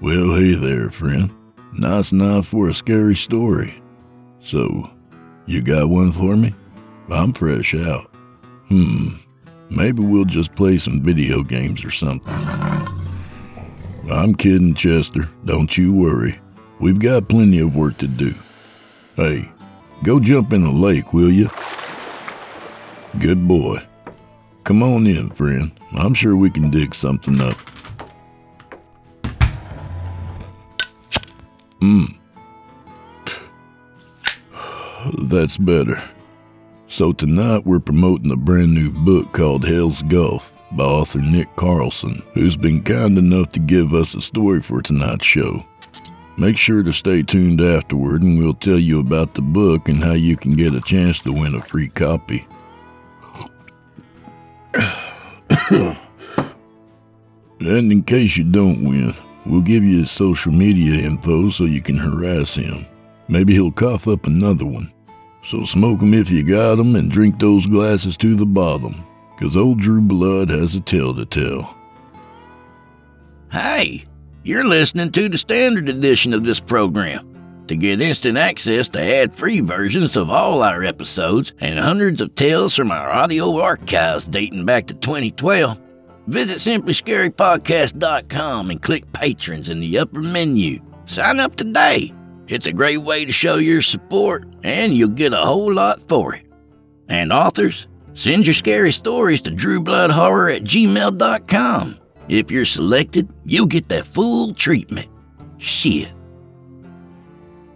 Well, hey there, friend. Nice enough for a scary story. So, you got one for me? I'm fresh out. Hmm, maybe we'll just play some video games or something. I'm kidding, Chester. Don't you worry. We've got plenty of work to do. Hey, go jump in the lake, will you? Good boy. Come on in, friend. I'm sure we can dig something up. Mmm. That's better. So tonight we're promoting a brand new book called Hell's Gulf by author Nick Carlson, who's been kind enough to give us a story for tonight's show. Make sure to stay tuned afterward and we'll tell you about the book and how you can get a chance to win a free copy. and in case you don't win, We'll give you his social media info so you can harass him. Maybe he'll cough up another one. So smoke 'em if you got 'em, and drink those glasses to the bottom, 'cause old Drew Blood has a tale to tell. Hey, you're listening to the standard edition of this program. To get instant access to ad free versions of all our episodes and hundreds of tales from our audio archives dating back to 2012, Visit simplyscarypodcast.com and click Patrons in the upper menu. Sign up today. It's a great way to show your support, and you'll get a whole lot for it. And authors, send your scary stories to drewbloodhorror at gmail.com. If you're selected, you'll get that full treatment. Shit.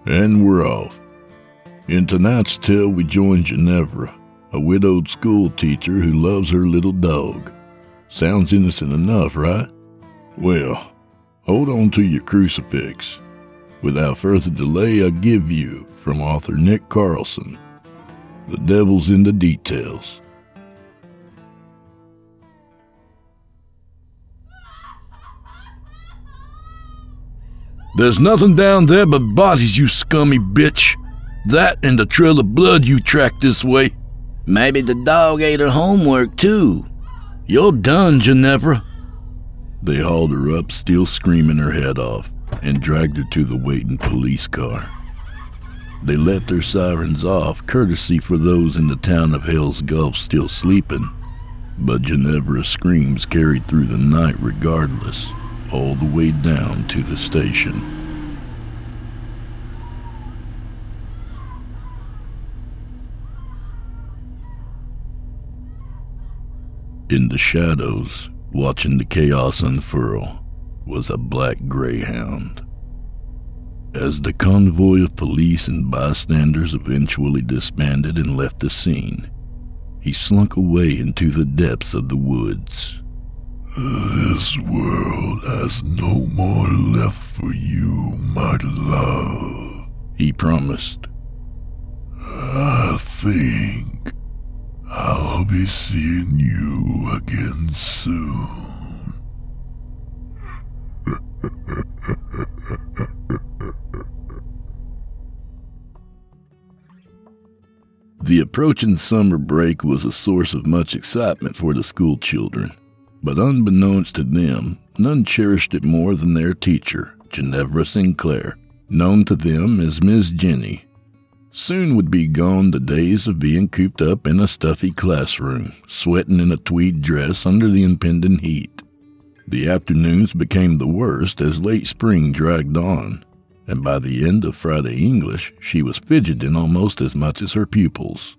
And we're off. In tonight's tale, we join Ginevra, a widowed schoolteacher who loves her little dog. Sounds innocent enough, right? Well, hold on to your crucifix. Without further delay, I give you from author Nick Carlson The Devil's in the Details. There's nothing down there but bodies, you scummy bitch. That and the trail of blood you tracked this way. Maybe the dog ate her homework, too. You're done, Ginevra. They hauled her up, still screaming her head off, and dragged her to the waiting police car. They left their sirens off, courtesy for those in the town of Hell's Gulf still sleeping, but Ginevra's screams carried through the night regardless, all the way down to the station. In the shadows, watching the chaos unfurl, was a black greyhound. As the convoy of police and bystanders eventually disbanded and left the scene, he slunk away into the depths of the woods. This world has no more left for you, my love, he promised. I think be seeing you again soon. The approaching summer break was a source of much excitement for the school children, but unbeknownst to them, none cherished it more than their teacher, Ginevra Sinclair, known to them as Miss Jenny. Soon would be gone the days of being cooped up in a stuffy classroom, sweating in a tweed dress under the impending heat. The afternoons became the worst as late spring dragged on, and by the end of Friday English, she was fidgeting almost as much as her pupils.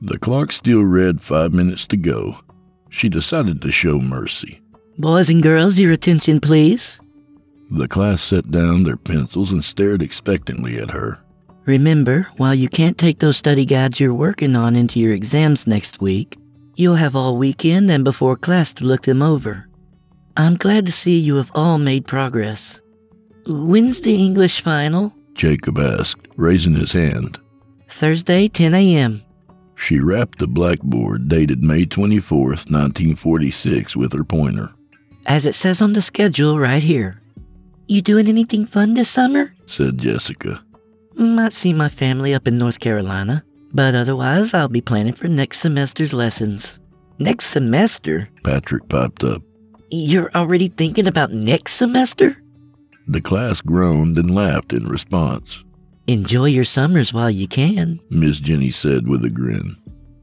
The clock still read five minutes to go. She decided to show mercy. Boys and girls, your attention, please. The class set down their pencils and stared expectantly at her. Remember, while you can't take those study guides you're working on into your exams next week, you'll have all weekend and before class to look them over. I'm glad to see you have all made progress. When's the English final? Jacob asked, raising his hand. Thursday, 10 a.m. She rapped the blackboard dated May 24th, 1946, with her pointer. As it says on the schedule right here. You doing anything fun this summer? said Jessica. Mm, Might see my family up in North Carolina, but otherwise I'll be planning for next semester's lessons. Next semester? Patrick piped up. You're already thinking about next semester? The class groaned and laughed in response. Enjoy your summers while you can, Miss Jenny said with a grin.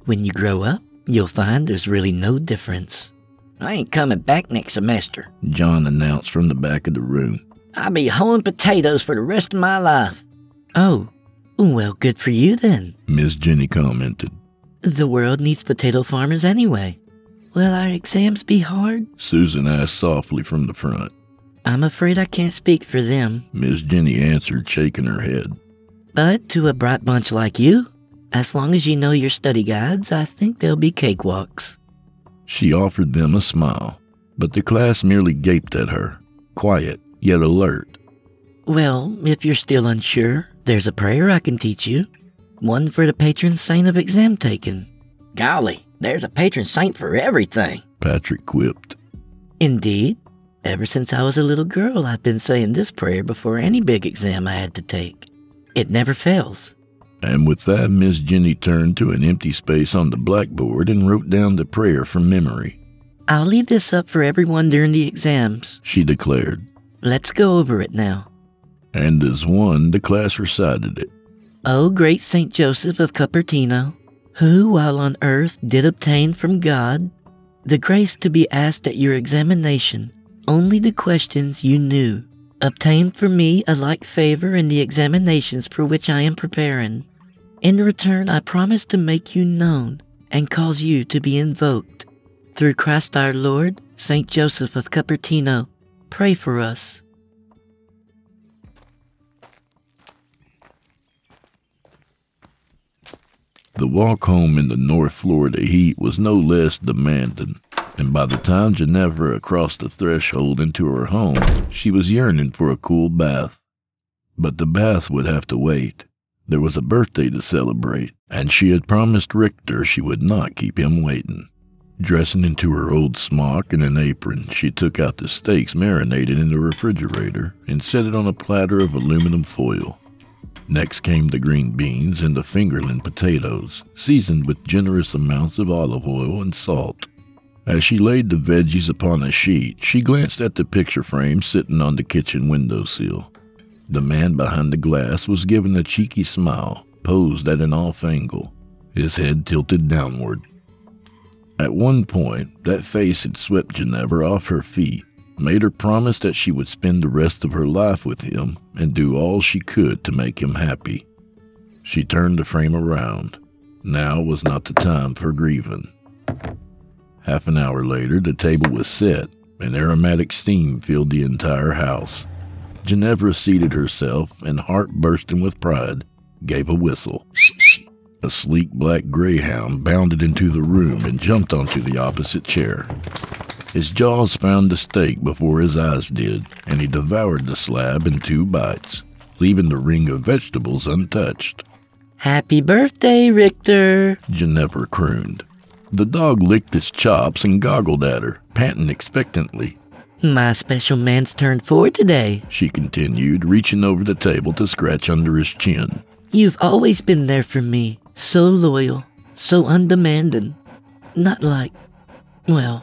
When you grow up, you'll find there's really no difference. I ain't coming back next semester, John announced from the back of the room. I'll be hoeing potatoes for the rest of my life. Oh, well, good for you then, Miss Jenny commented. The world needs potato farmers anyway. Will our exams be hard? Susan asked softly from the front. I'm afraid I can't speak for them. Miss Jenny answered, shaking her head. But to a bright bunch like you, as long as you know your study guides, I think they'll be cakewalks. She offered them a smile, but the class merely gaped at her, quiet yet alert. Well, if you're still unsure, there's a prayer I can teach you. One for the patron saint of exam taking. Golly, there's a patron saint for everything, Patrick quipped. Indeed. Ever since I was a little girl, I've been saying this prayer before any big exam I had to take. It never fails. And with that, Miss Jenny turned to an empty space on the blackboard and wrote down the prayer from memory. I'll leave this up for everyone during the exams, she declared. Let's go over it now. And as one, the class recited it. O great Saint Joseph of Cupertino, who while on earth did obtain from God the grace to be asked at your examination only the questions you knew. Obtain for me a like favor in the examinations for which I am preparing. In return, I promise to make you known and cause you to be invoked. Through Christ our Lord, Saint Joseph of Cupertino, pray for us. The walk home in the North Florida heat was no less demanding, and by the time Ginevra crossed the threshold into her home, she was yearning for a cool bath. But the bath would have to wait. There was a birthday to celebrate, and she had promised Richter she would not keep him waiting. Dressing into her old smock and an apron, she took out the steaks marinated in the refrigerator and set it on a platter of aluminum foil. Next came the green beans and the fingerling potatoes, seasoned with generous amounts of olive oil and salt. As she laid the veggies upon a sheet, she glanced at the picture frame sitting on the kitchen windowsill. The man behind the glass was giving a cheeky smile, posed at an off angle, his head tilted downward. At one point, that face had swept Ginevra off her feet, made her promise that she would spend the rest of her life with him and do all she could to make him happy. She turned the frame around. Now was not the time for grieving. Half an hour later, the table was set, and aromatic steam filled the entire house. Ginevra seated herself and, heart bursting with pride, gave a whistle. A sleek black greyhound bounded into the room and jumped onto the opposite chair. His jaws found the steak before his eyes did, and he devoured the slab in two bites, leaving the ring of vegetables untouched. Happy birthday, Richter! Ginevra crooned. The dog licked his chops and goggled at her, panting expectantly. My special man's turned four today. She continued, reaching over the table to scratch under his chin. You've always been there for me. So loyal, so undemanding. Not like, well,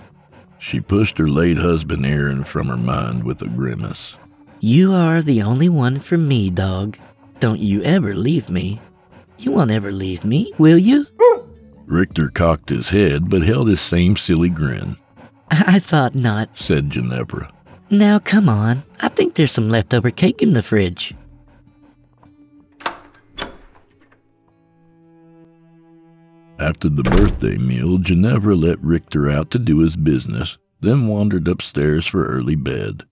She pushed her late husband Aaron from her mind with a grimace. you are the only one for me, dog. Don't you ever leave me. You won't ever leave me, will you? Richter cocked his head but held his same silly grin, I thought not. said Ginevra. Now come on. I think there's some leftover cake in the fridge. After the birthday meal, Ginevra let Richter out to do his business, then wandered upstairs for early bed.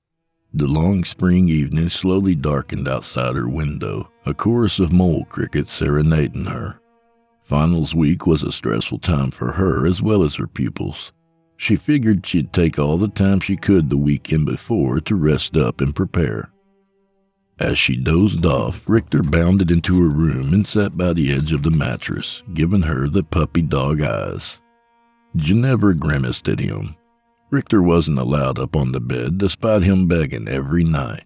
The long spring evening slowly darkened outside her window, a chorus of mole crickets serenading her. Finals week was a stressful time for her as well as her pupils. She figured she'd take all the time she could the weekend before to rest up and prepare. As she dozed off, Richter bounded into her room and sat by the edge of the mattress, giving her the puppy dog eyes. Ginevra grimaced at him. Richter wasn't allowed up on the bed despite him begging every night.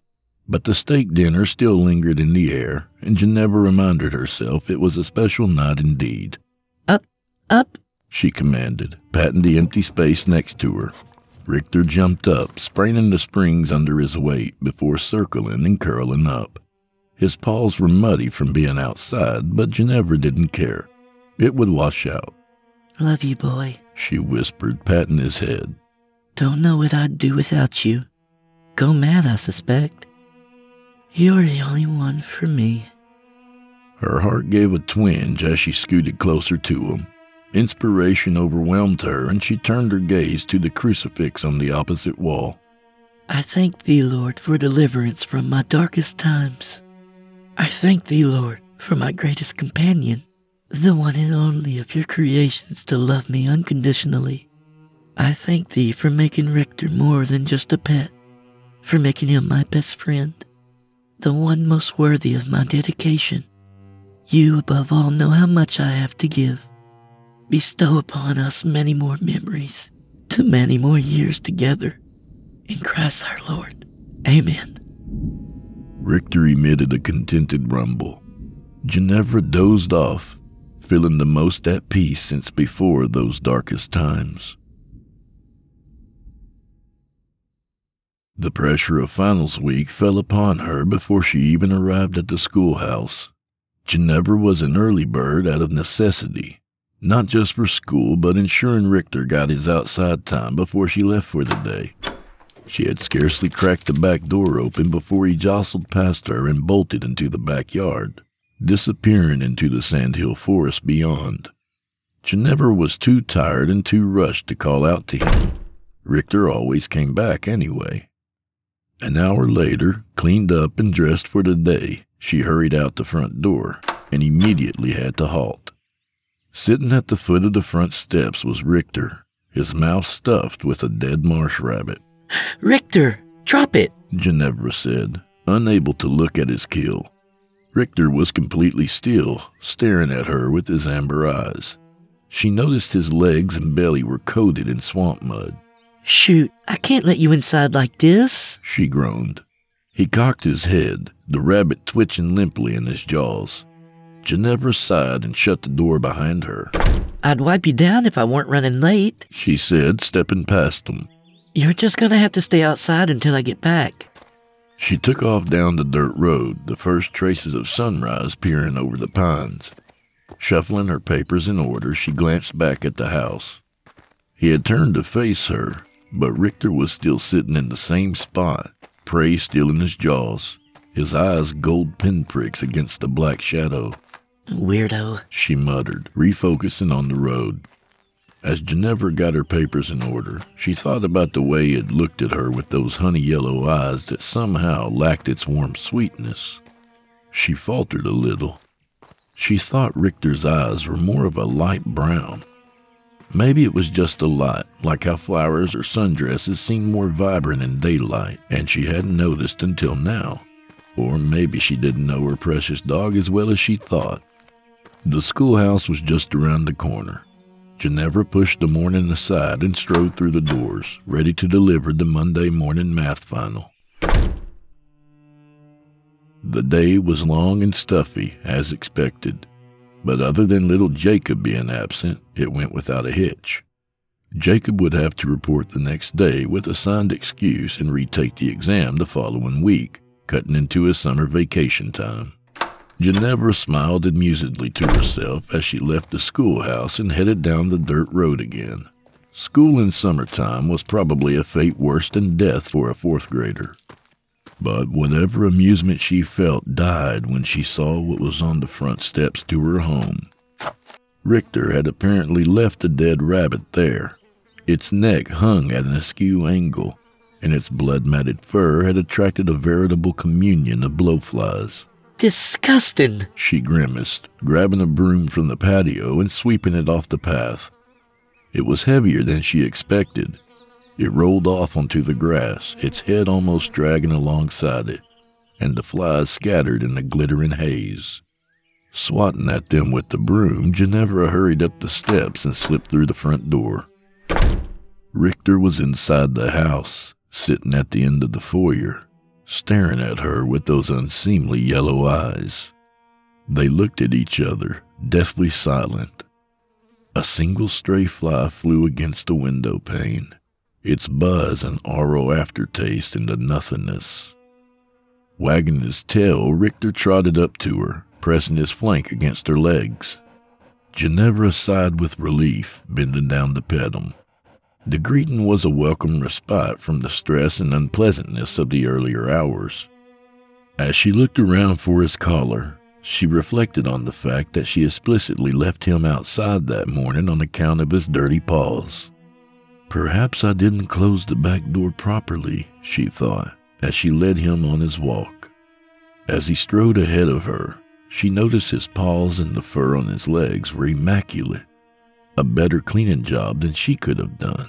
But the steak dinner still lingered in the air, and Ginevra reminded herself it was a special night indeed. Up. up, She commanded, patting the empty space next to her. Richter jumped up, spraining the springs under his weight before circling and curling up. His paws were muddy from being outside, but Ginevra didn't care. It would wash out, Love you, boy. she whispered, patting his head. Don't know what I'd do without you. Go mad, I suspect. You're the only one for me. Her heart gave a twinge as she scooted closer to him. Inspiration overwhelmed her, and she turned her gaze to the crucifix on the opposite wall. I thank thee, Lord, for deliverance from my darkest times. I thank thee, Lord, for my greatest companion, the one and only of your creations to love me unconditionally. I thank thee for making Richter more than just a pet, for making him my best friend, the one most worthy of my dedication. You, above all, know how much I have to give. Bestow upon us many more memories, to many more years together. In Christ our Lord. Amen. Richter emitted a contented rumble. Ginevra dozed off, feeling the most at peace since before those darkest times. The pressure of finals week fell upon her before she even arrived at the schoolhouse. Ginevra was an early bird out of necessity, not just for school, but ensuring Richter got his outside time before she left for the day. She had scarcely cracked the back door open before he jostled past her and bolted into the backyard, disappearing into the sandhill forest beyond. Ginevra was too tired and too rushed to call out to him. Richter always came back anyway. An hour later, cleaned up and dressed for the day, she hurried out the front door and immediately had to halt. Sitting at the foot of the front steps was Richter, his mouth stuffed with a dead marsh rabbit. Richter, drop it. Ginevra said, unable to look at his kill. Richter was completely still, staring at her with his amber eyes. She noticed his legs and belly were coated in swamp mud. Shoot, I can't let you inside like this. She groaned. He cocked his head, the rabbit twitching limply in his jaws. Ginevra sighed and shut the door behind her. I'd wipe you down if I weren't running late. She said, stepping past him. You're just gonna have to stay outside until I get back. She took off down the dirt road, the first traces of sunrise peering over the pines. Shuffling her papers in order, she glanced back at the house. He had turned to face her, but Richter was still sitting in the same spot, prey still in his jaws, his eyes gold pinpricks against the black shadow. Weirdo. She muttered, refocusing on the road. As Ginevra got her papers in order, she thought about the way it looked at her with those honey yellow eyes that somehow lacked its warm sweetness. She faltered a little. She thought Richter's eyes were more of a light brown. Maybe it was just the light, like how flowers or sundresses seem more vibrant in daylight, and she hadn't noticed until now. Or maybe she didn't know her precious dog as well as she thought. The schoolhouse was just around the corner. Ginevra pushed the morning aside and strode through the doors, ready to deliver the Monday morning math final. The day was long and stuffy, as expected, but other than little Jacob being absent, it went without a hitch. Jacob would have to report the next day with a signed excuse and retake the exam the following week, cutting into his summer vacation time. Ginevra smiled amusedly to herself as she left the schoolhouse and headed down the dirt road again. School in summertime was probably a fate worse than death for a fourth grader. But whatever amusement she felt died when she saw what was on the front steps to her home. Richter had apparently left a dead rabbit there. Its neck hung at an askew angle, and its blood matted fur had attracted a veritable communion of blowflies. Disgusting! She grimaced, grabbing a broom from the patio and sweeping it off the path. It was heavier than she expected. It rolled off onto the grass, its head almost dragging alongside it, and the flies scattered in a glittering haze. Swatting at them with the broom, Ginevra hurried up the steps and slipped through the front door. Richter was inside the house, sitting at the end of the foyer, staring at her with those unseemly yellow eyes. They looked at each other, deathly silent. A single stray fly flew against the window pane, its buzz and aural aftertaste into nothingness. Wagging his tail, Richter trotted up to her, pressing his flank against her legs. Ginevra sighed with relief, bending down to pet him. The greeting was a welcome respite from the stress and unpleasantness of the earlier hours. As she looked around for his collar, she reflected on the fact that she explicitly left him outside that morning on account of his dirty paws. Perhaps I didn't close the back door properly, she thought, as she led him on his walk. As he strode ahead of her, she noticed his paws and the fur on his legs were immaculate a better cleaning job than she could have done.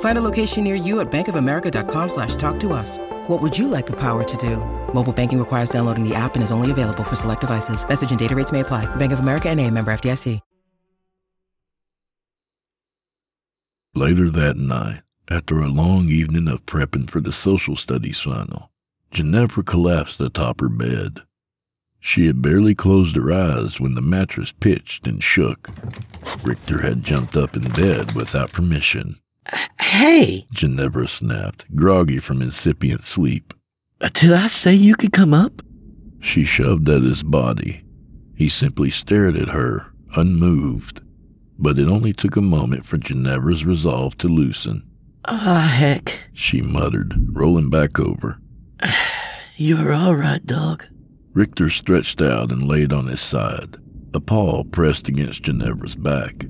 Find a location near you at bankofamerica.com slash talk to us. What would you like the power to do? Mobile banking requires downloading the app and is only available for select devices. Message and data rates may apply. Bank of America and a member FDIC. Later that night, after a long evening of prepping for the social studies final, Ginevra collapsed atop her bed. She had barely closed her eyes when the mattress pitched and shook. Richter had jumped up in bed without permission. Hey! Ginevra snapped, groggy from incipient sleep. Did I say you could come up? She shoved at his body. He simply stared at her, unmoved. But it only took a moment for Ginevra's resolve to loosen. Ah, oh, heck, she muttered, rolling back over. You're all right, dog. Richter stretched out and laid on his side, a paw pressed against Ginevra's back.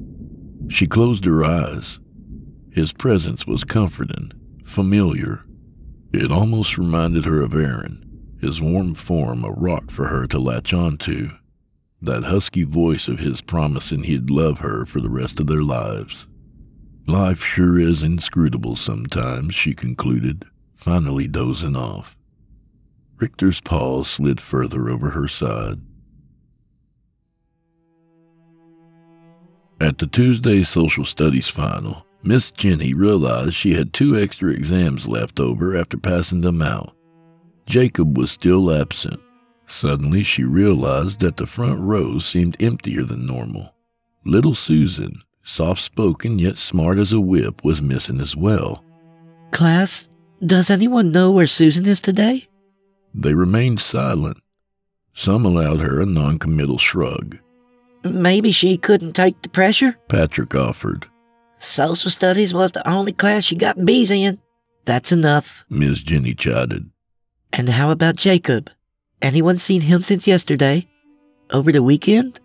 She closed her eyes. His presence was comforting, familiar. It almost reminded her of Aaron, his warm form a rock for her to latch onto, that husky voice of his promising he'd love her for the rest of their lives. Life sure is inscrutable sometimes, she concluded, finally dozing off. Richter's paw slid further over her side. At the Tuesday social studies final, Miss Jenny realized she had two extra exams left over after passing them out. Jacob was still absent. Suddenly, she realized that the front row seemed emptier than normal. Little Susan, soft spoken yet smart as a whip, was missing as well. Class, does anyone know where Susan is today? They remained silent. Some allowed her a noncommittal shrug. Maybe she couldn't take the pressure? Patrick offered. Social studies was the only class she got B's in. That's enough. Miss Jenny chided. And how about Jacob? Anyone seen him since yesterday? Over the weekend?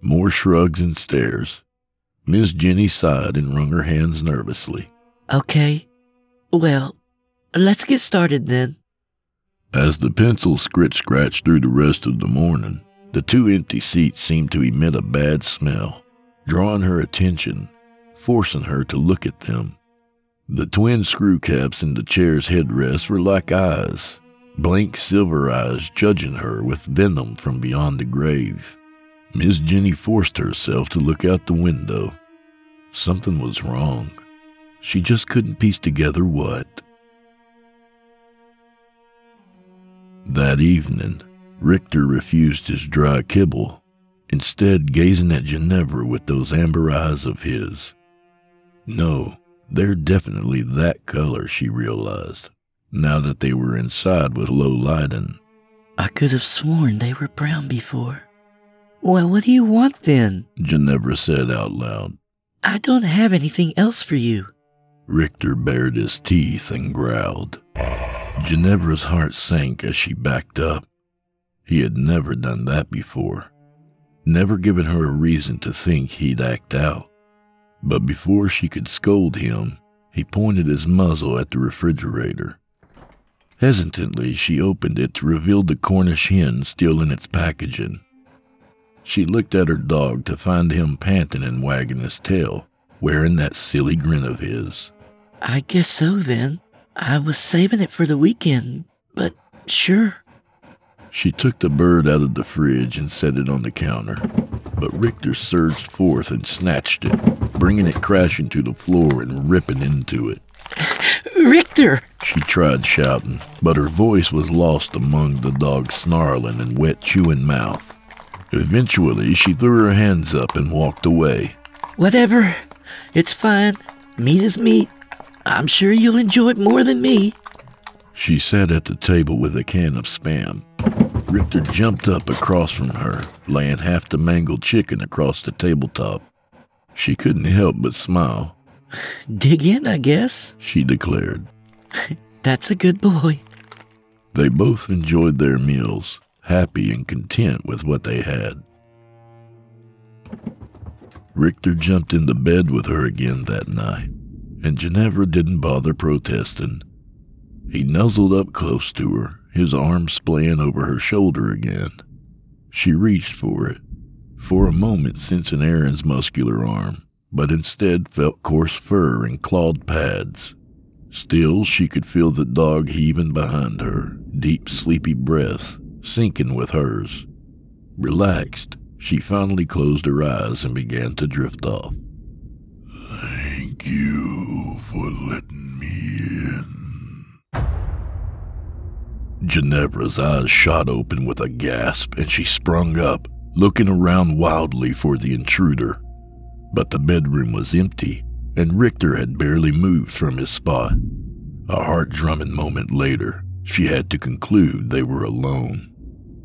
More shrugs and stares. Miss Jenny sighed and wrung her hands nervously. Okay. Well, let's get started then. As the pencil scritch scratched through the rest of the morning, the two empty seats seemed to emit a bad smell, drawing her attention, forcing her to look at them. The twin screw caps in the chair's headrest were like eyes, blank silver eyes judging her with venom from beyond the grave. Miss Jenny forced herself to look out the window. Something was wrong. She just couldn't piece together what. That evening, Richter refused his dry kibble, instead gazing at Ginevra with those amber eyes of his. No, they're definitely that color, she realized, now that they were inside with low lighting. I could have sworn they were brown before. Well, what do you want then? Ginevra said out loud. I don't have anything else for you. Richter bared his teeth and growled. Ginevra's heart sank as she backed up. He had never done that before, never given her a reason to think he'd act out. But before she could scold him, he pointed his muzzle at the refrigerator. Hesitantly, she opened it to reveal the Cornish hen still in its packaging. She looked at her dog to find him panting and wagging his tail, wearing that silly grin of his. I guess so then. I was saving it for the weekend, but sure. She took the bird out of the fridge and set it on the counter, but Richter surged forth and snatched it, bringing it crashing to the floor and ripping into it. Richter! She tried shouting, but her voice was lost among the dog's snarling and wet chewing mouth. Eventually, she threw her hands up and walked away. Whatever. It's fine. Meat is meat. I'm sure you'll enjoy it more than me. She sat at the table with a can of spam. Richter jumped up across from her, laying half the mangled chicken across the tabletop. She couldn't help but smile. Dig in, I guess, she declared. That's a good boy. They both enjoyed their meals, happy and content with what they had. Richter jumped into bed with her again that night, and Ginevra didn't bother protesting. He nuzzled up close to her, his arm splaying over her shoulder again. She reached for it, for a moment sensing Aaron's muscular arm, but instead felt coarse fur and clawed pads. Still, she could feel the dog heaving behind her, deep, sleepy breath sinking with hers. Relaxed, she finally closed her eyes and began to drift off. Thank you for letting Ginevra's eyes shot open with a gasp and she sprung up, looking around wildly for the intruder. But the bedroom was empty, and Richter had barely moved from his spot. A heart drumming moment later, she had to conclude they were alone.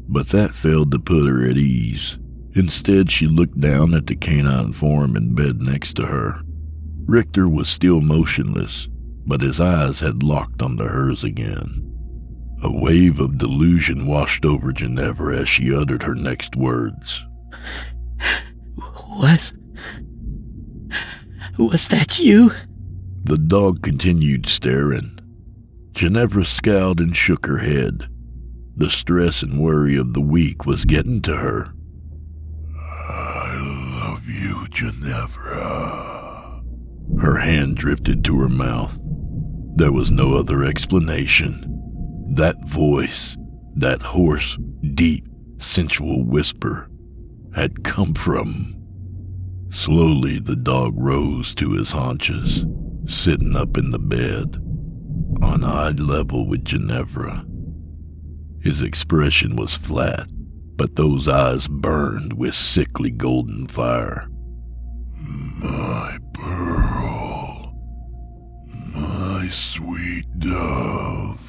But that failed to put her at ease. Instead, she looked down at the canine form in bed next to her. Richter was still motionless, but his eyes had locked onto hers again. A wave of delusion washed over Ginevra as she uttered her next words. Was. Was that you? The dog continued staring. Ginevra scowled and shook her head. The stress and worry of the week was getting to her. I love you, Ginevra. Her hand drifted to her mouth. There was no other explanation. That voice, that hoarse, deep, sensual whisper, had come from. Slowly, the dog rose to his haunches, sitting up in the bed, on eye level with Ginevra. His expression was flat, but those eyes burned with sickly golden fire. My pearl, my sweet dove,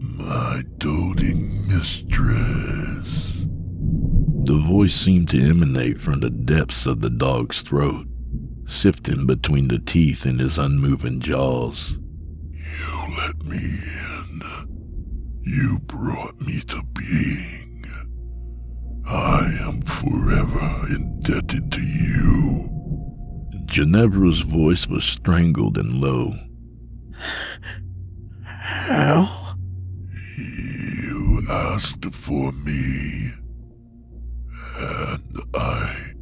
my doting mistress. The voice seemed to emanate from the depths of the dog's throat, sifting between the teeth in his unmoving jaws. You let me in. You brought me to being. I am forever indebted to you. Ginevra's voice was strangled and low. How? Asked for me, and I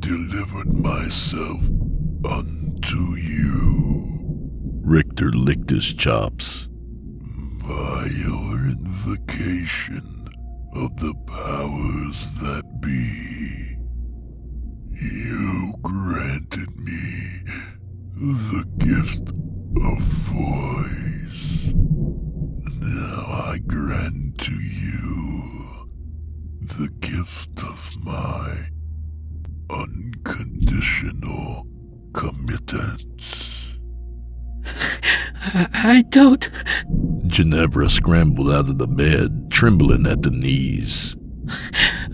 delivered myself unto you. Richter licked his chops. By your invocation of the powers that be, you granted me the gift of voice. Now I grant to you the gift of my unconditional committance. I, I don't. Ginevra scrambled out of the bed, trembling at the knees.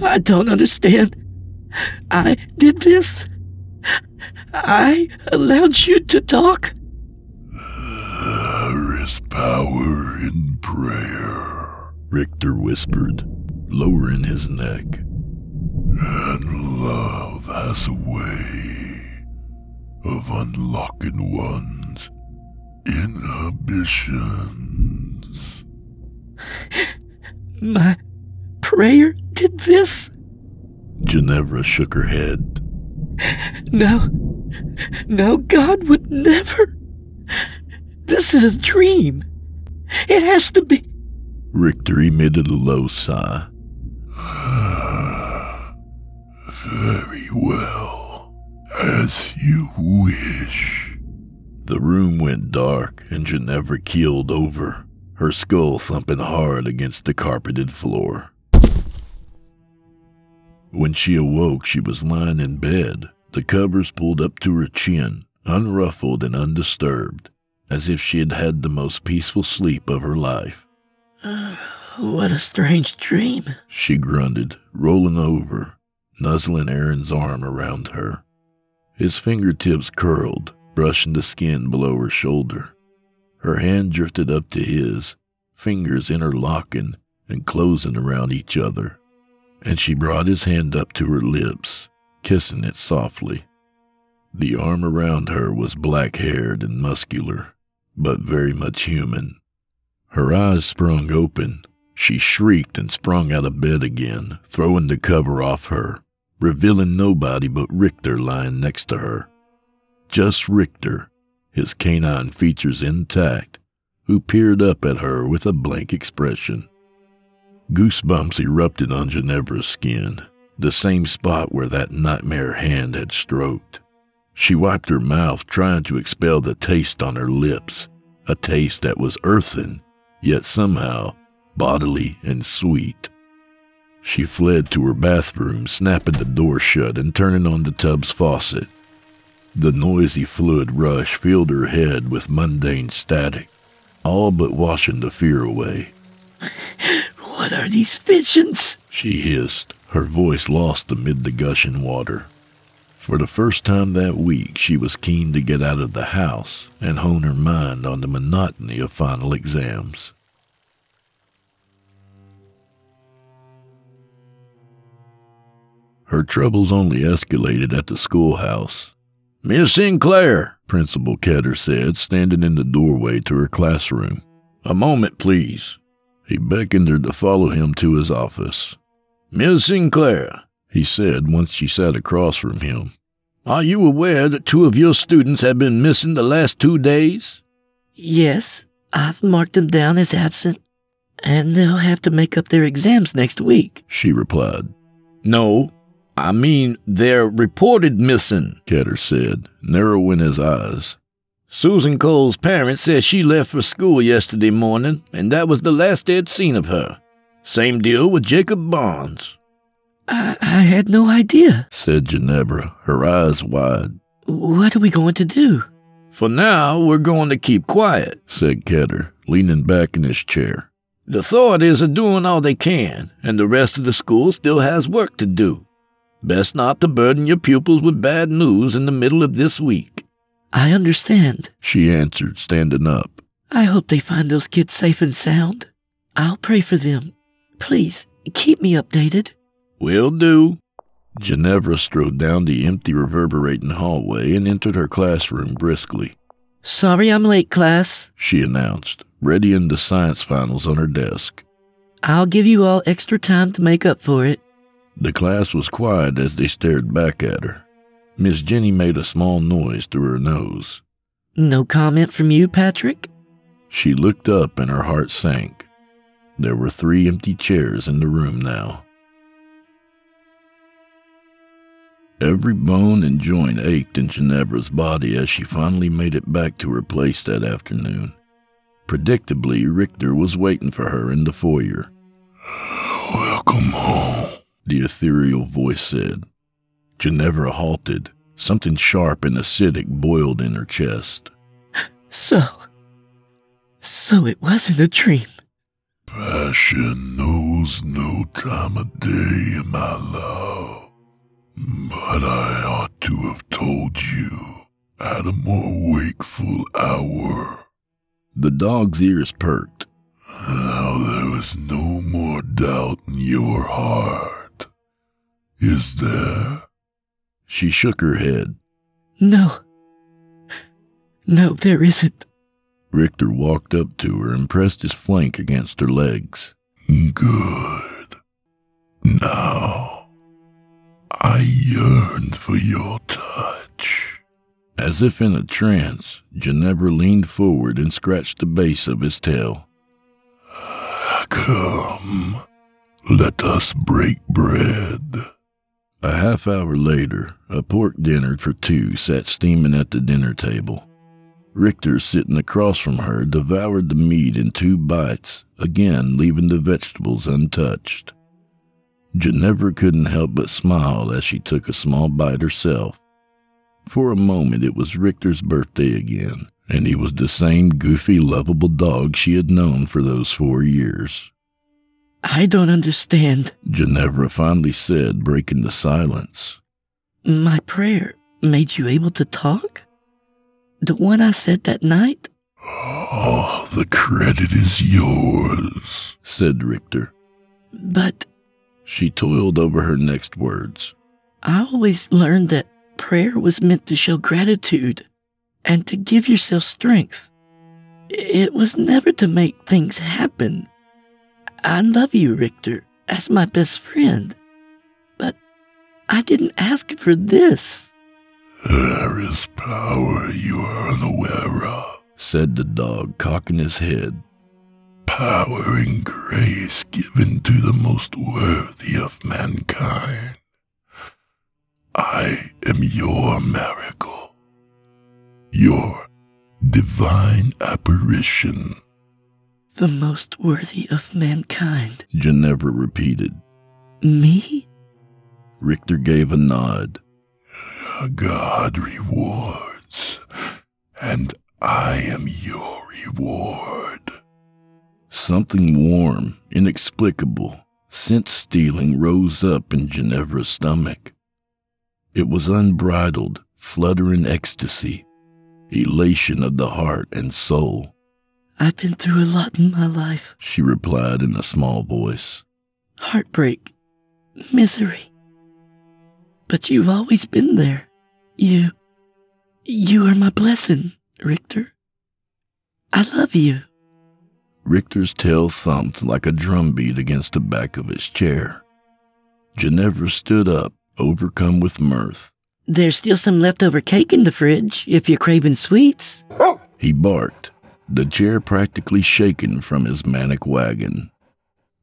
I don't understand. I did this. I allowed you to talk. There is power in prayer, Richter whispered, lowering his neck. and love has a way of unlocking one's inhibitions. My prayer did this? Ginevra shook her head. No. No, God would never. This is a dream. It has to be. Richter emitted a low sigh. Very well, as you wish. The room went dark and Ginevra keeled over, her skull thumping hard against the carpeted floor. When she awoke, she was lying in bed, the covers pulled up to her chin, unruffled and undisturbed, as if she had had the most peaceful sleep of her life. What a strange dream. She grunted, rolling over, nuzzling Aaron's arm around her. His fingertips curled, brushing the skin below her shoulder. Her hand drifted up to his, fingers interlocking and closing around each other, and she brought his hand up to her lips, kissing it softly. The arm around her was black haired and muscular, but very much human. Her eyes sprung open. She shrieked and sprung out of bed again, throwing the cover off her, revealing nobody but Richter lying next to her. Just Richter, his canine features intact, who peered up at her with a blank expression. Goosebumps erupted on Ginevra's skin, the same spot where that nightmare hand had stroked. She wiped her mouth, trying to expel the taste on her lips, a taste that was earthen, yet somehow bodily and sweet. She fled to her bathroom, snapping the door shut and turning on the tub's faucet. The noisy fluid rush filled her head with mundane static, all but washing the fear away. What are these visions? She hissed, her voice lost amid the gushing water. For the first time that week, she was keen to get out of the house and hone her mind on the monotony of final exams. Her troubles only escalated at the schoolhouse. Miss Sinclair, Principal Ketter said, standing in the doorway to her classroom. a moment, please. He beckoned her to follow him to his office. Miss Sinclair, He said once she sat across from him. Are you aware that two of your students have been missing the last two days? Yes, I've marked them down as absent, and they'll have to make up their exams next week. She replied. No, I mean they're reported missing, Ketter said, narrowing his eyes. Susan Cole's parents said she left for school yesterday morning, and that was the last they'd seen of her. Same deal with Jacob Barnes. I, I had no idea, said Ginevra, her eyes wide. What are we going to do? For now, we're going to keep quiet, said Ketter, leaning back in his chair. The authorities are doing all they can, and the rest of the school still has work to do. Best not to burden your pupils with bad news in the middle of this week. I understand, she answered, standing up. I hope they find those kids safe and sound. I'll pray for them. Please, keep me updated. Will do. Ginevra strode down the empty, reverberating hallway and entered her classroom briskly. Sorry I'm late, class, she announced, readying the science finals on her desk. I'll give you all extra time to make up for it. The class was quiet as they stared back at her. Miss Jenny made a small noise through her nose. No comment from you, Patrick? She looked up and her heart sank. There were three empty chairs in the room now. Every bone and joint ached in Ginevra's body as she finally made it back to her place that afternoon. Predictably, Richter was waiting for her in the foyer. Welcome home, the ethereal voice said. Ginevra halted. Something sharp and acidic boiled in her chest. So, so it wasn't a dream. Passion knows no time of day, my love. But I ought to have told you at a more wakeful hour. The dog's ears perked. Now there is no more doubt in your heart. Is there? She shook her head. No. No, there isn't. Richter walked up to her and pressed his flank against her legs. Good. Now, I yearned for your touch. As if in a trance, Ginevra leaned forward and scratched the base of his tail. Ah, come, let us break bread. A half hour later, a pork dinner for two sat steaming at the dinner table. Richter, sitting across from her, devoured the meat in two bites, again leaving the vegetables untouched. Ginevra couldn't help but smile as she took a small bite herself. For a moment, it was Richter's birthday again, and he was the same goofy, lovable dog she had known for those four years. I don't understand, Ginevra finally said, breaking the silence. My prayer made you able to talk? The one I said that night? Oh, the credit is yours, said Richter. But. She toiled over her next words. I always learned that prayer was meant to show gratitude and to give yourself strength. It was never to make things happen. I love you, Richter, as my best friend. But I didn't ask for this. There is power you are unaware of, said the dog, cocking his head. Power and grace given to the most worthy of mankind. I am your miracle, your divine apparition. The most worthy of mankind, Ginevra repeated. Me? Richter gave a nod. God rewards, and I am your reward. Something warm, inexplicable, scent stealing rose up in Ginevra's stomach. It was unbridled, fluttering ecstasy, elation of the heart and soul. I've been through a lot in my life, she replied in a small voice. Heartbreak, misery. But you've always been there. You. You are my blessing, Richter. I love you. Richter's tail thumped like a drumbeat against the back of his chair. Ginevra stood up, overcome with mirth, There's still some leftover cake in the fridge if you're craving sweets. He barked, the chair practically shaken from his manic wagon.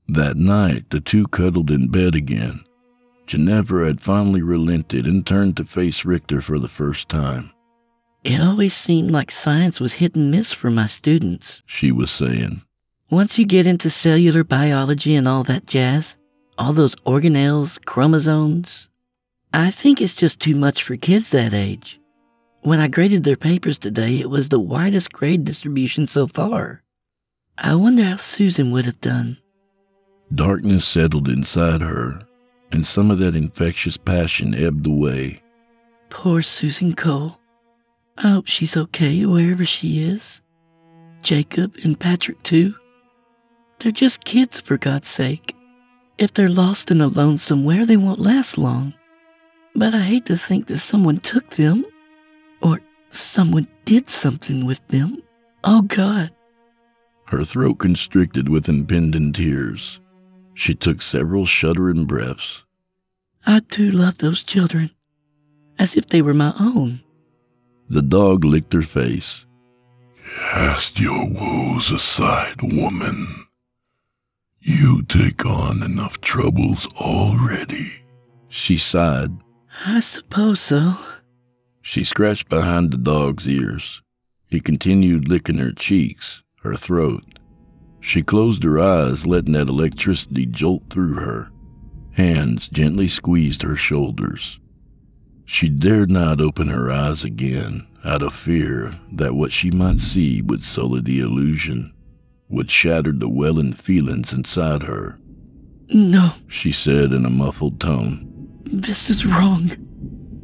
That night, the two cuddled in bed again. Ginevra had finally relented and turned to face Richter for the first time. It always seemed like science was hit and miss for my students, she was saying. Once you get into cellular biology and all that jazz, all those organelles, chromosomes, I think it's just too much for kids that age. When I graded their papers today, it was the widest grade distribution so far. I wonder how Susan would have done. Darkness settled inside her, and some of that infectious passion ebbed away. Poor Susan Cole. I hope she's okay wherever she is. Jacob and Patrick, too. They're just kids, for God's sake. If they're lost and alone somewhere, they won't last long. But I hate to think that someone took them, or someone did something with them. Oh, God. Her throat constricted with impending tears. She took several shuddering breaths. I do love those children, as if they were my own. The dog licked her face. Cast your woes aside, woman. You take on enough troubles already. She sighed. I suppose so. She scratched behind the dog's ears. He continued licking her cheeks, her throat. She closed her eyes, letting that electricity jolt through her. Hands gently squeezed her shoulders. She dared not open her eyes again, out of fear that what she might see would sully the illusion, would shattered the welling feelings inside her. No, she said in a muffled tone. This is wrong.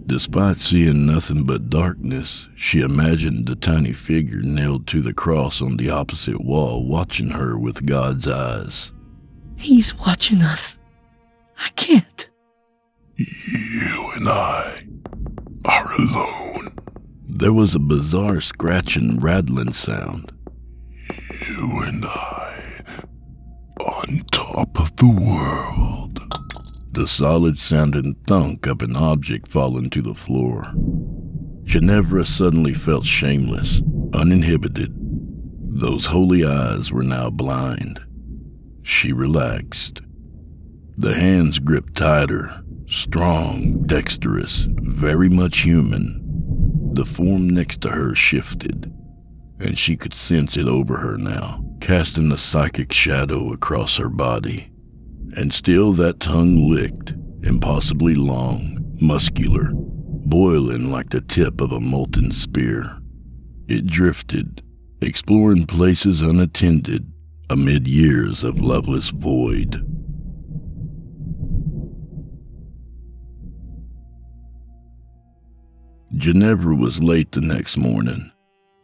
Despite seeing nothing but darkness, she imagined the tiny figure nailed to the cross on the opposite wall watching her with God's eyes. He's watching us. I can't. You and I are alone. There was a bizarre scratching, rattling sound. You and I on top of the world. The solid sounding thunk of an object falling to the floor. Ginevra suddenly felt shameless, uninhibited. Those holy eyes were now blind. She relaxed. The hands gripped tighter, strong, dexterous, very much human. The form next to her shifted, and she could sense it over her now, casting a psychic shadow across her body. And still that tongue licked, impossibly long, muscular, boiling like the tip of a molten spear. It drifted, exploring places unattended amid years of loveless void. Ginevra was late the next morning.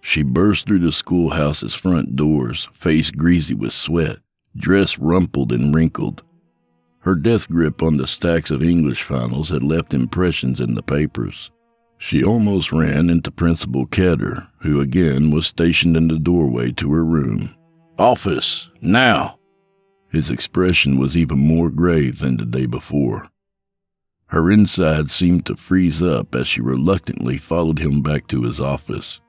She burst through the schoolhouse's front doors, face greasy with sweat, dress rumpled and wrinkled. Her death grip on the stacks of English finals had left impressions in the papers. She almost ran into Principal Ketter, who again was stationed in the doorway to her room. Office, now! His expression was even more grave than the day before. Her inside seemed to freeze up as she reluctantly followed him back to his office.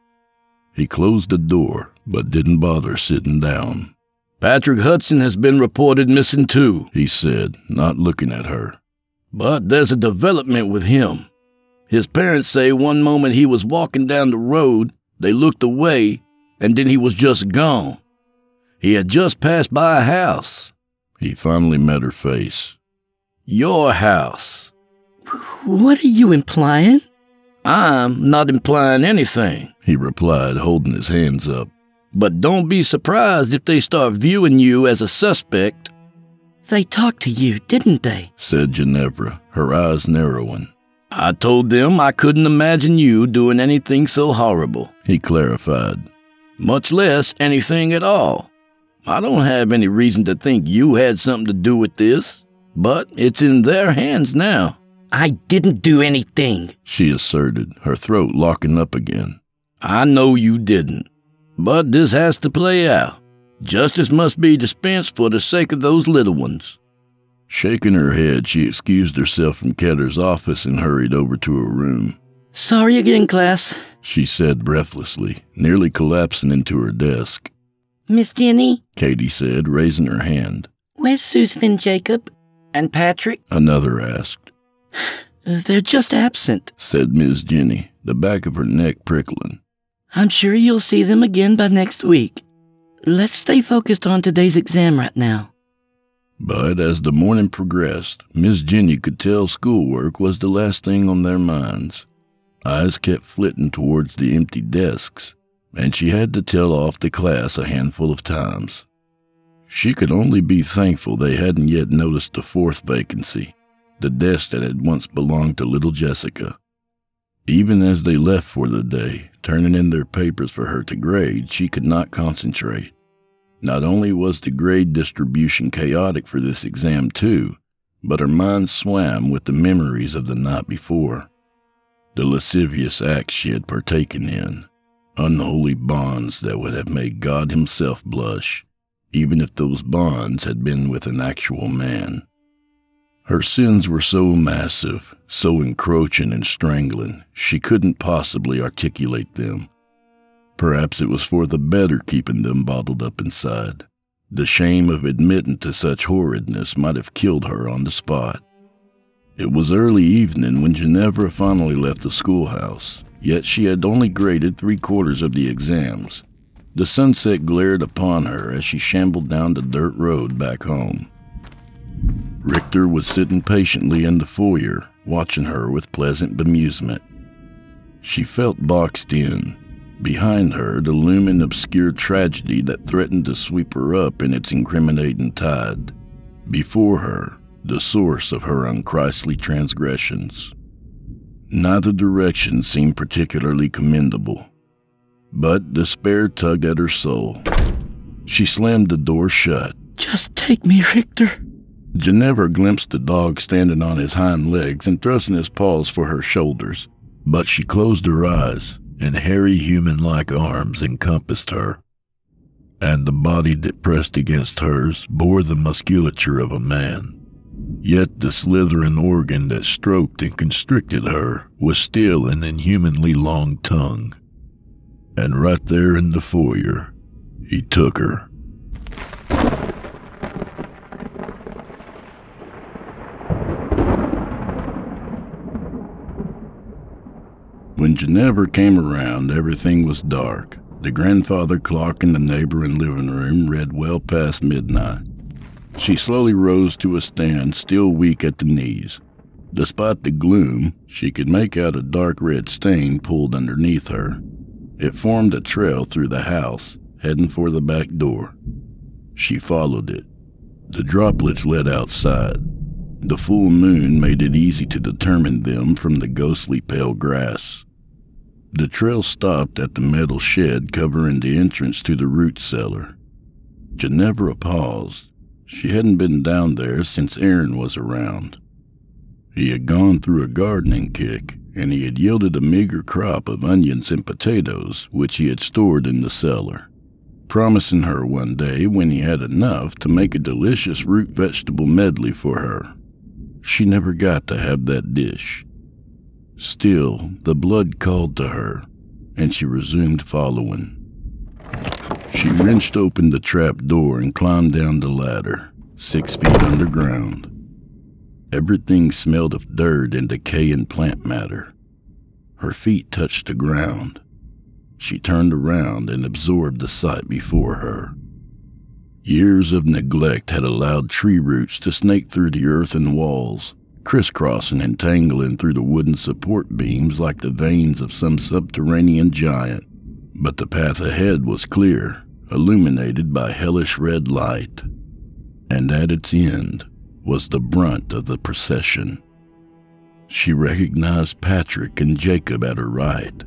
He closed the door, but didn't bother sitting down. Patrick Hudson has been reported missing too, he said, not looking at her. But there's a development with him. His parents say one moment he was walking down the road, they looked away, and then he was just gone. He had just passed by a house. He finally met her face. Your house. What are you implying? I'm not implying anything, he replied, holding his hands up. But don't be surprised if they start viewing you as a suspect. They talked to you, didn't they? said Ginevra, her eyes narrowing. I told them I couldn't imagine you doing anything so horrible, he clarified. Much less anything at all. I don't have any reason to think you had something to do with this, but it's in their hands now. I didn't do anything, she asserted, her throat locking up again. I know you didn't, but this has to play out. Justice must be dispensed for the sake of those little ones. Shaking her head, she excused herself from Ketter's office and hurried over to her room. Sorry again, class, she said breathlessly, nearly collapsing into her desk. Miss Jenny, Katie said, raising her hand. Where's Susan and Jacob? And Patrick? Another asked. They're just absent, said Miss Jenny, the back of her neck prickling. I'm sure you'll see them again by next week. Let's stay focused on today's exam right now. But as the morning progressed, Miss Jenny could tell schoolwork was the last thing on their minds. Eyes kept flitting towards the empty desks, and she had to tell off the class a handful of times. She could only be thankful they hadn't yet noticed the fourth vacancy, the desk that had once belonged to little Jessica. Even as they left for the day, turning in their papers for her to grade, she could not concentrate. Not only was the grade distribution chaotic for this exam, too, but her mind swam with the memories of the night before. The lascivious acts she had partaken in, unholy bonds that would have made God Himself blush, even if those bonds had been with an actual man. Her sins were so massive, so encroaching and strangling, she couldn't possibly articulate them. Perhaps it was for the better keeping them bottled up inside. The shame of admitting to such horridness might have killed her on the spot. It was early evening when Ginevra finally left the schoolhouse, yet she had only graded three quarters of the exams. The sunset glared upon her as she shambled down the dirt road back home. Richter was sitting patiently in the foyer, watching her with pleasant bemusement. She felt boxed in, Behind her, the looming obscure tragedy that threatened to sweep her up in its incriminating tide. Before her, the source of her unchristly transgressions. Neither direction seemed particularly commendable, but despair tugged at her soul. She slammed the door shut. Just take me, Richter. Ginevra glimpsed the dog standing on his hind legs and thrusting his paws for her shoulders, but she closed her eyes and hairy human like arms encompassed her, and the body that pressed against hers bore the musculature of a man. Yet the slithering organ that stroked and constricted her was still an inhumanly long tongue. And right there in the foyer, he took her. When Ginevra came around, everything was dark. The grandfather clock in the neighboring living room read well past midnight. She slowly rose to a stand, still weak at the knees. Despite the gloom, she could make out a dark red stain pulled underneath her. It formed a trail through the house, heading for the back door. She followed it. The droplets led outside. The full moon made it easy to determine them from the ghostly pale grass. The trail stopped at the metal shed covering the entrance to the root cellar. Ginevra paused. She hadn't been down there since Aaron was around. He had gone through a gardening kick, and he had yielded a meager crop of onions and potatoes, which he had stored in the cellar, promising her one day, when he had enough, to make a delicious root vegetable medley for her. She never got to have that dish. Still, the blood called to her, and she resumed following. She wrenched open the trap door and climbed down the ladder, six feet underground. Everything smelled of dirt and decaying plant matter. Her feet touched the ground. She turned around and absorbed the sight before her. Years of neglect had allowed tree roots to snake through the earthen walls, crisscrossing and tangling through the wooden support beams like the veins of some subterranean giant. But the path ahead was clear, illuminated by hellish red light. And at its end was the brunt of the procession. She recognized Patrick and Jacob at her right,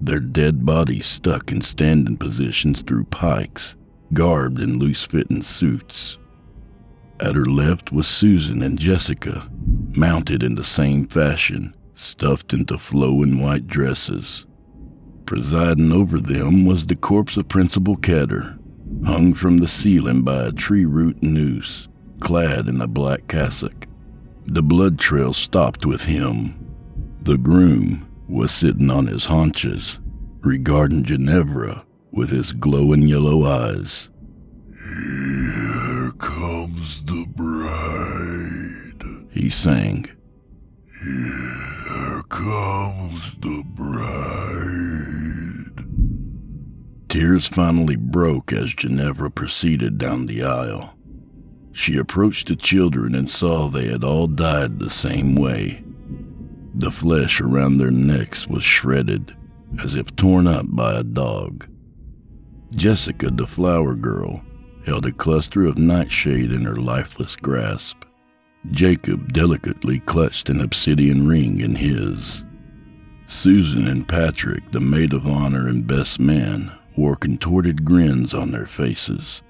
their dead bodies stuck in standing positions through pikes, garbed in loose fitting suits. At her left was Susan and Jessica, mounted in the same fashion, stuffed into flowing white dresses. Presiding over them was the corpse of Principal Ketter, hung from the ceiling by a tree root noose, clad in a black cassock. The blood trail stopped with him. The groom was sitting on his haunches, regarding Ginevra with his glowing yellow eyes. Here comes the bride, he sang. Here comes the bride. Tears finally broke as Ginevra proceeded down the aisle. She approached the children and saw they had all died the same way. The flesh around their necks was shredded, as if torn up by a dog. Jessica, the flower girl, held a cluster of nightshade in her lifeless grasp. Jacob delicately clutched an obsidian ring in his. Susan and Patrick, the maid of honor and best man, wore contorted grins on their faces.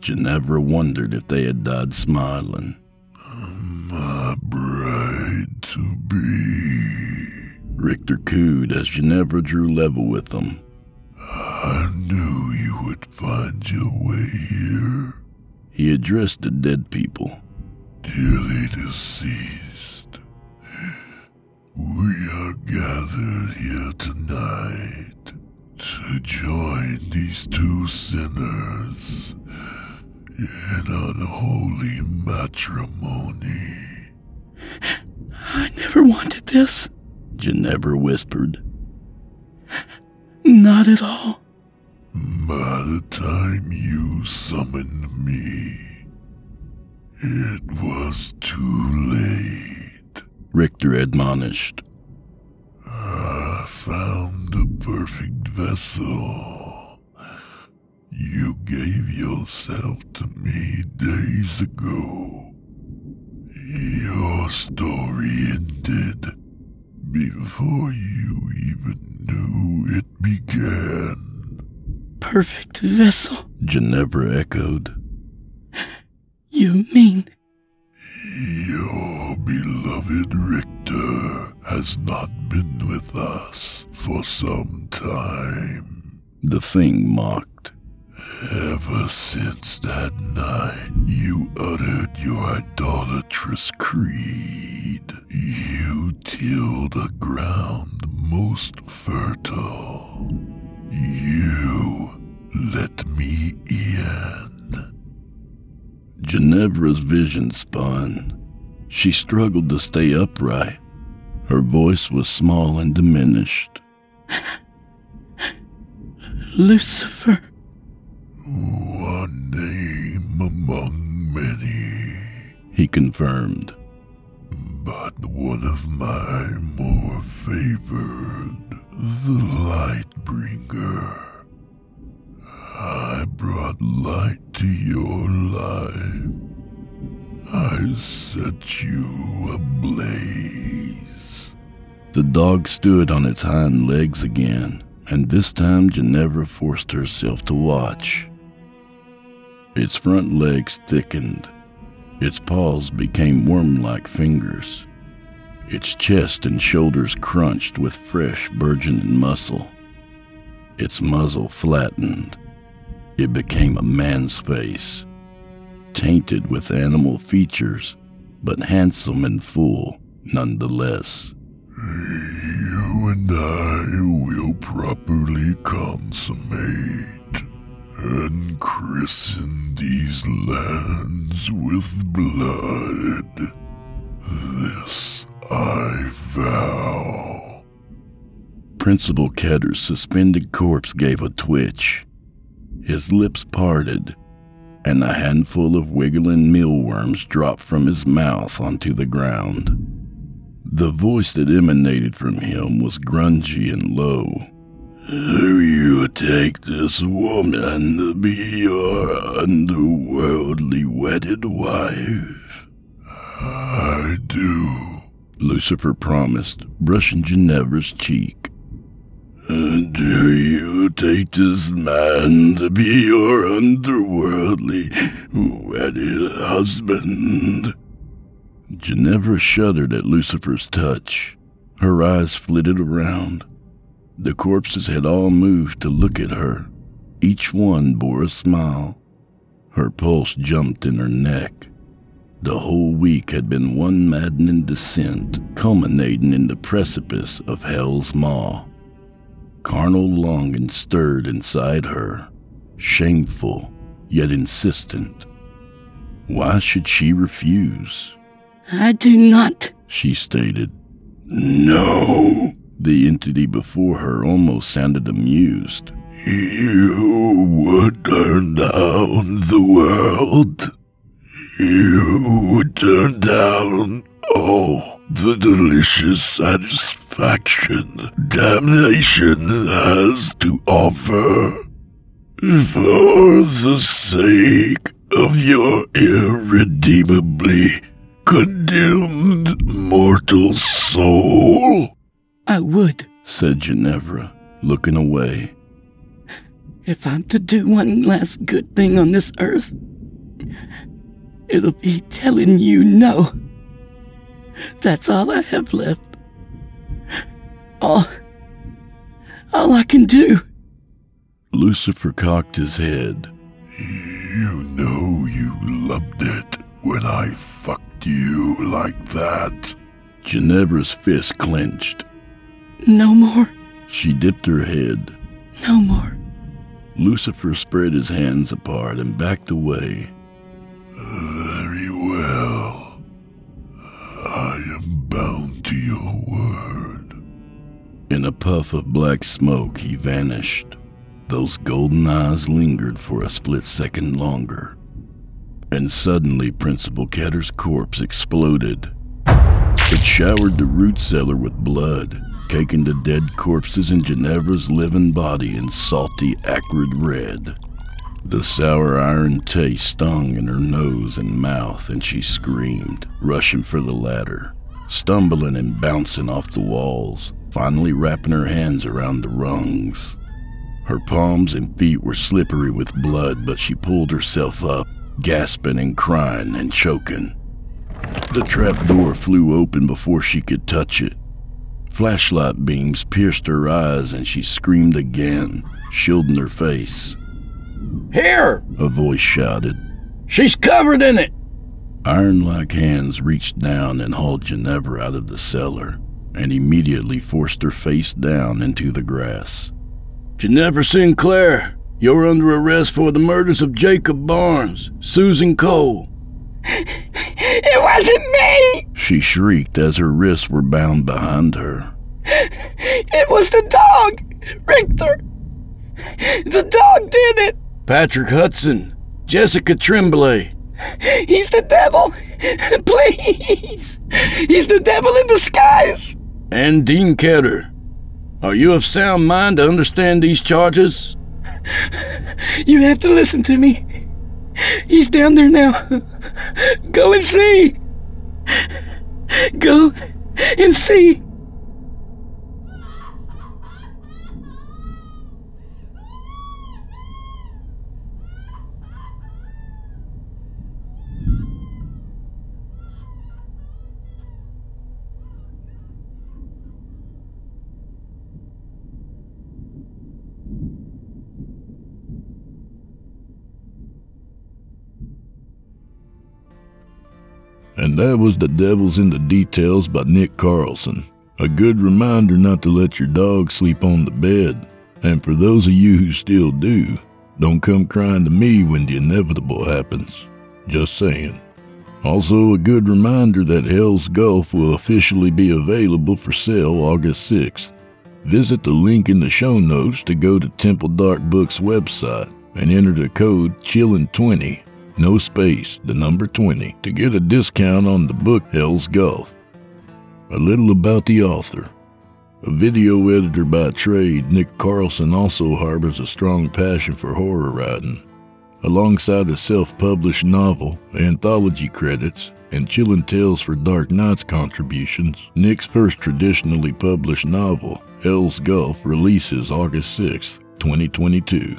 Ginevra wondered if they had died smiling. My bride to be. Richter cooed as Ginevra drew level with them. I knew you would find your way here. He addressed the dead people. Dearly deceased, we are gathered here tonight to join these two sinners in unholy matrimony. I never wanted this. Ginevra whispered. Not at all. By the time you summoned me, it was too late. Richter admonished. I found the perfect vessel. You gave yourself to me days ago. Your story ended before you even knew it began. Perfect vessel? Ginevra echoed. You mean Your beloved Richter has not been with us for some time. The thing mocked. Ever since that night you uttered your idolatrous creed, you tilled a ground most fertile. You let me in. Ginevra's vision spun. She struggled to stay upright. Her voice was small and diminished. Lucifer? One name among many, He confirmed. but one of my more favored, the Light Bringer. I brought light to your life. I set you ablaze. The dog stood on its hind legs again, and this time Ginevra forced herself to watch. Its front legs thickened. Its paws became worm like fingers. Its chest and shoulders crunched with fresh, burgeoning muscle. Its muzzle flattened. It became a man's face, tainted with animal features, but handsome and full nonetheless. You and I will properly consummate and christen these lands with blood. This I vow. Principal Ketter's suspended corpse gave a twitch. His lips parted, and a handful of wiggling mealworms dropped from his mouth onto the ground. The voice that emanated from him was grungy and low. Do you take this woman to be your underworldly wedded wife? I do. Lucifer promised, brushing Ginevra's cheek. Do you take this man to be your underworldly wedded husband? Ginevra shuddered at Lucifer's touch. Her eyes flitted around. The corpses had all moved to look at her. Each one bore a smile. Her pulse jumped in her neck. The whole week had been one maddening descent, culminating in the precipice of Hell's Maw. Carnal longing stirred inside her, shameful yet insistent. Why should she refuse? I do not, she stated. No. The entity before her almost sounded amused. You would turn down the world. You would turn down all the delicious satisfaction damnation has to offer for the sake of your irredeemably condemned mortal soul. I would, said Ginevra, looking away. If I'm to do one last good thing on this earth, it'll be telling you no. That's all I have left. All, all I can do. Lucifer cocked his head. You know you loved it when I fucked you like that. Ginevra's fist clenched. No more. She dipped her head. No more. Lucifer spread his hands apart and backed away. Very well. I am bound to your word. In a puff of black smoke, he vanished. Those golden eyes lingered for a split second longer. And suddenly, Principal Ketter's corpse exploded. It showered the root cellar with blood, caking the dead corpses in Ginevra's living body in salty, acrid red. The sour iron taste stung in her nose and mouth, and she screamed, rushing for the ladder, stumbling and bouncing off the walls, finally wrapping her hands around the rungs. Her palms and feet were slippery with blood, but she pulled herself up, gasping and crying and choking. The trap door flew open before she could touch it. Flashlight beams pierced her eyes and she screamed again, shielding her face. Here! A voice shouted. She's covered in it! Iron like hands reached down and hauled Ginevra out of the cellar and immediately forced her face down into the grass. Ginevra Sinclair, you're under arrest for the murders of Jacob Barnes, Susan Cole. It wasn't me! She shrieked as her wrists were bound behind her. It was the dog, Richter. The dog did it. Patrick Hudson, Jessica Tremblay. He's the devil. Please. He's the devil in disguise. And Dean Ketter. Are you of sound mind to understand these charges? You have to listen to me. He's down there now. Go and see. Go and see. That was The Devil's in the Details by Nick Carlson. A good reminder not to let your dog sleep on the bed. And for those of you who still do, don't come crying to me when the inevitable happens. Just saying. Also, a good reminder that Hell's Gulf will officially be available for sale August 6th. Visit the link in the show notes to go to Temple Dark Books website and enter the code CHILLIN20 no space, the number 20, to get a discount on the book Hell's Gulf. A little about the author. A video editor by trade, Nick Carlson also harbors a strong passion for horror writing. Alongside a self published novel, anthology credits, and Chilling Tales for Dark Nights contributions, Nick's first traditionally published novel, Hell's Gulf, releases August 6, 2022.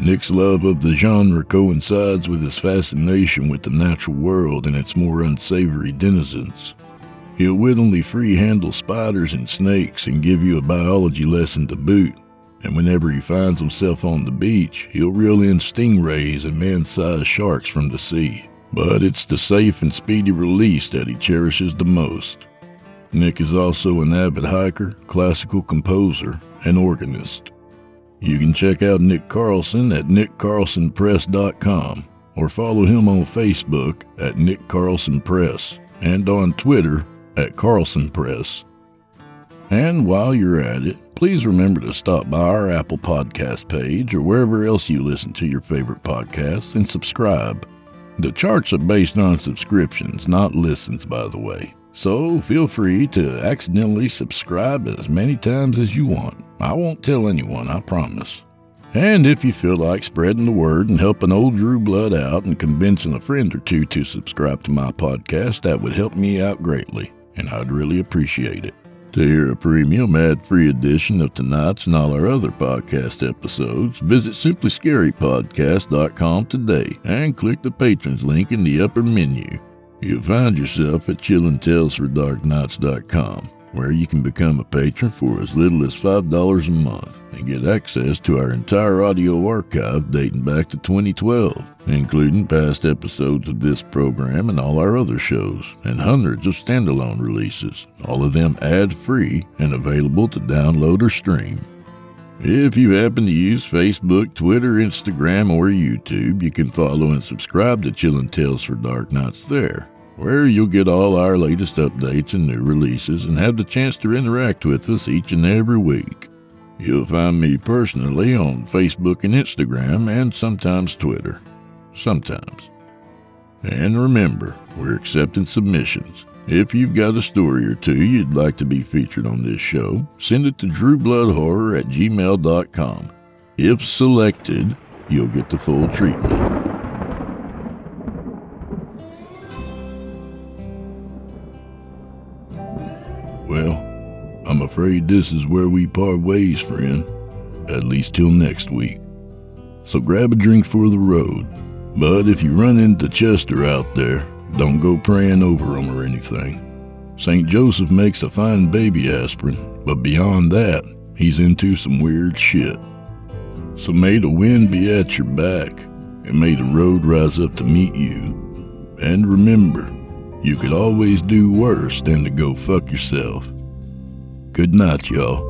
Nick's love of the genre coincides with his fascination with the natural world and its more unsavory denizens. He'll wittingly free handle spiders and snakes and give you a biology lesson to boot. And whenever he finds himself on the beach, he'll reel in stingrays and man sized sharks from the sea. But it's the safe and speedy release that he cherishes the most. Nick is also an avid hiker, classical composer, and organist. You can check out Nick Carlson at nickcarlsonpress.com or follow him on Facebook at Nick Carlson Press and on Twitter at Carlson Press. And while you're at it, please remember to stop by our Apple Podcast page or wherever else you listen to your favorite podcasts and subscribe. The charts are based on subscriptions, not listens, by the way. So feel free to accidentally subscribe as many times as you want. I won't tell anyone, I promise. And if you feel like spreading the word and helping old Drew Blood out and convincing a friend or two to subscribe to my podcast, that would help me out greatly, and I'd really appreciate it. To hear a premium ad free edition of tonight's and all our other podcast episodes, visit simplyscarypodcast.com today and click the patrons link in the upper menu. You'll find yourself at chillingtalesfordarknights.com, where you can become a patron for as little as $5 a month and get access to our entire audio archive dating back to 2012, including past episodes of this program and all our other shows, and hundreds of standalone releases, all of them ad free and available to download or stream. If you happen to use Facebook, Twitter, Instagram, or YouTube, you can follow and subscribe to Chillin' Tales for Dark Nights there, where you'll get all our latest updates and new releases and have the chance to interact with us each and every week. You'll find me personally on Facebook and Instagram, and sometimes Twitter. Sometimes. And remember, we're accepting submissions. If you've got a story or two you'd like to be featured on this show, send it to drewbloodhorror at gmail.com. If selected, you'll get the full treatment. Well, I'm afraid this is where we part ways, friend. At least till next week. So grab a drink for the road. But if you run into Chester out there, don't go praying over him or anything. St. Joseph makes a fine baby aspirin, but beyond that, he's into some weird shit. So may the wind be at your back, and may the road rise up to meet you. And remember, you could always do worse than to go fuck yourself. Good night, y'all.